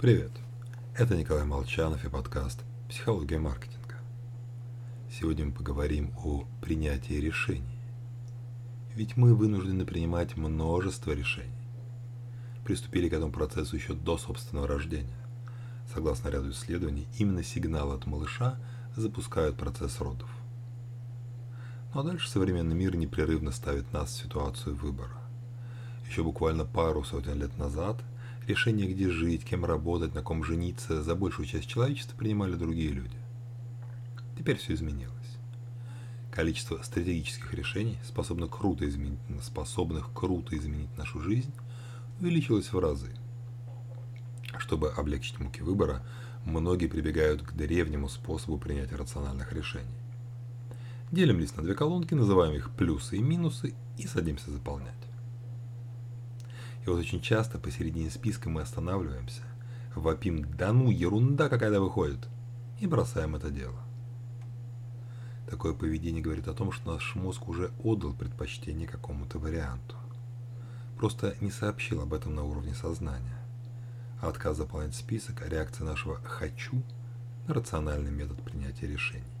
Привет! Это Николай Молчанов и подкаст «Психология маркетинга». Сегодня мы поговорим о принятии решений. Ведь мы вынуждены принимать множество решений. Приступили к этому процессу еще до собственного рождения. Согласно ряду исследований, именно сигналы от малыша запускают процесс родов. Ну а дальше современный мир непрерывно ставит нас в ситуацию выбора. Еще буквально пару сотен лет назад – Решение, где жить, кем работать, на ком жениться, за большую часть человечества принимали другие люди. Теперь все изменилось. Количество стратегических решений, способных круто изменить, способных круто изменить нашу жизнь, увеличилось в разы. Чтобы облегчить муки выбора, многие прибегают к древнему способу принятия рациональных решений. Делим лист на две колонки, называем их плюсы и минусы и садимся заполнять. И вот очень часто посередине списка мы останавливаемся, вопим «да ну, ерунда какая-то выходит» и бросаем это дело. Такое поведение говорит о том, что наш мозг уже отдал предпочтение какому-то варианту. Просто не сообщил об этом на уровне сознания. А отказ заполнять список – реакция нашего «хочу» на рациональный метод принятия решений.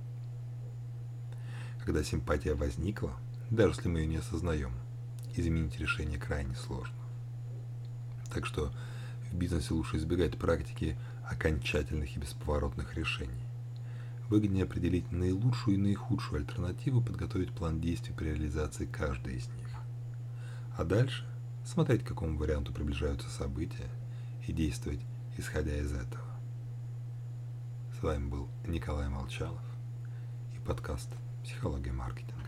Когда симпатия возникла, даже если мы ее не осознаем, изменить решение крайне сложно. Так что в бизнесе лучше избегать практики окончательных и бесповоротных решений. Выгоднее определить наилучшую и наихудшую альтернативу, подготовить план действий при реализации каждой из них. А дальше смотреть, к какому варианту приближаются события и действовать, исходя из этого. С вами был Николай Молчалов и подкаст «Психология маркетинга».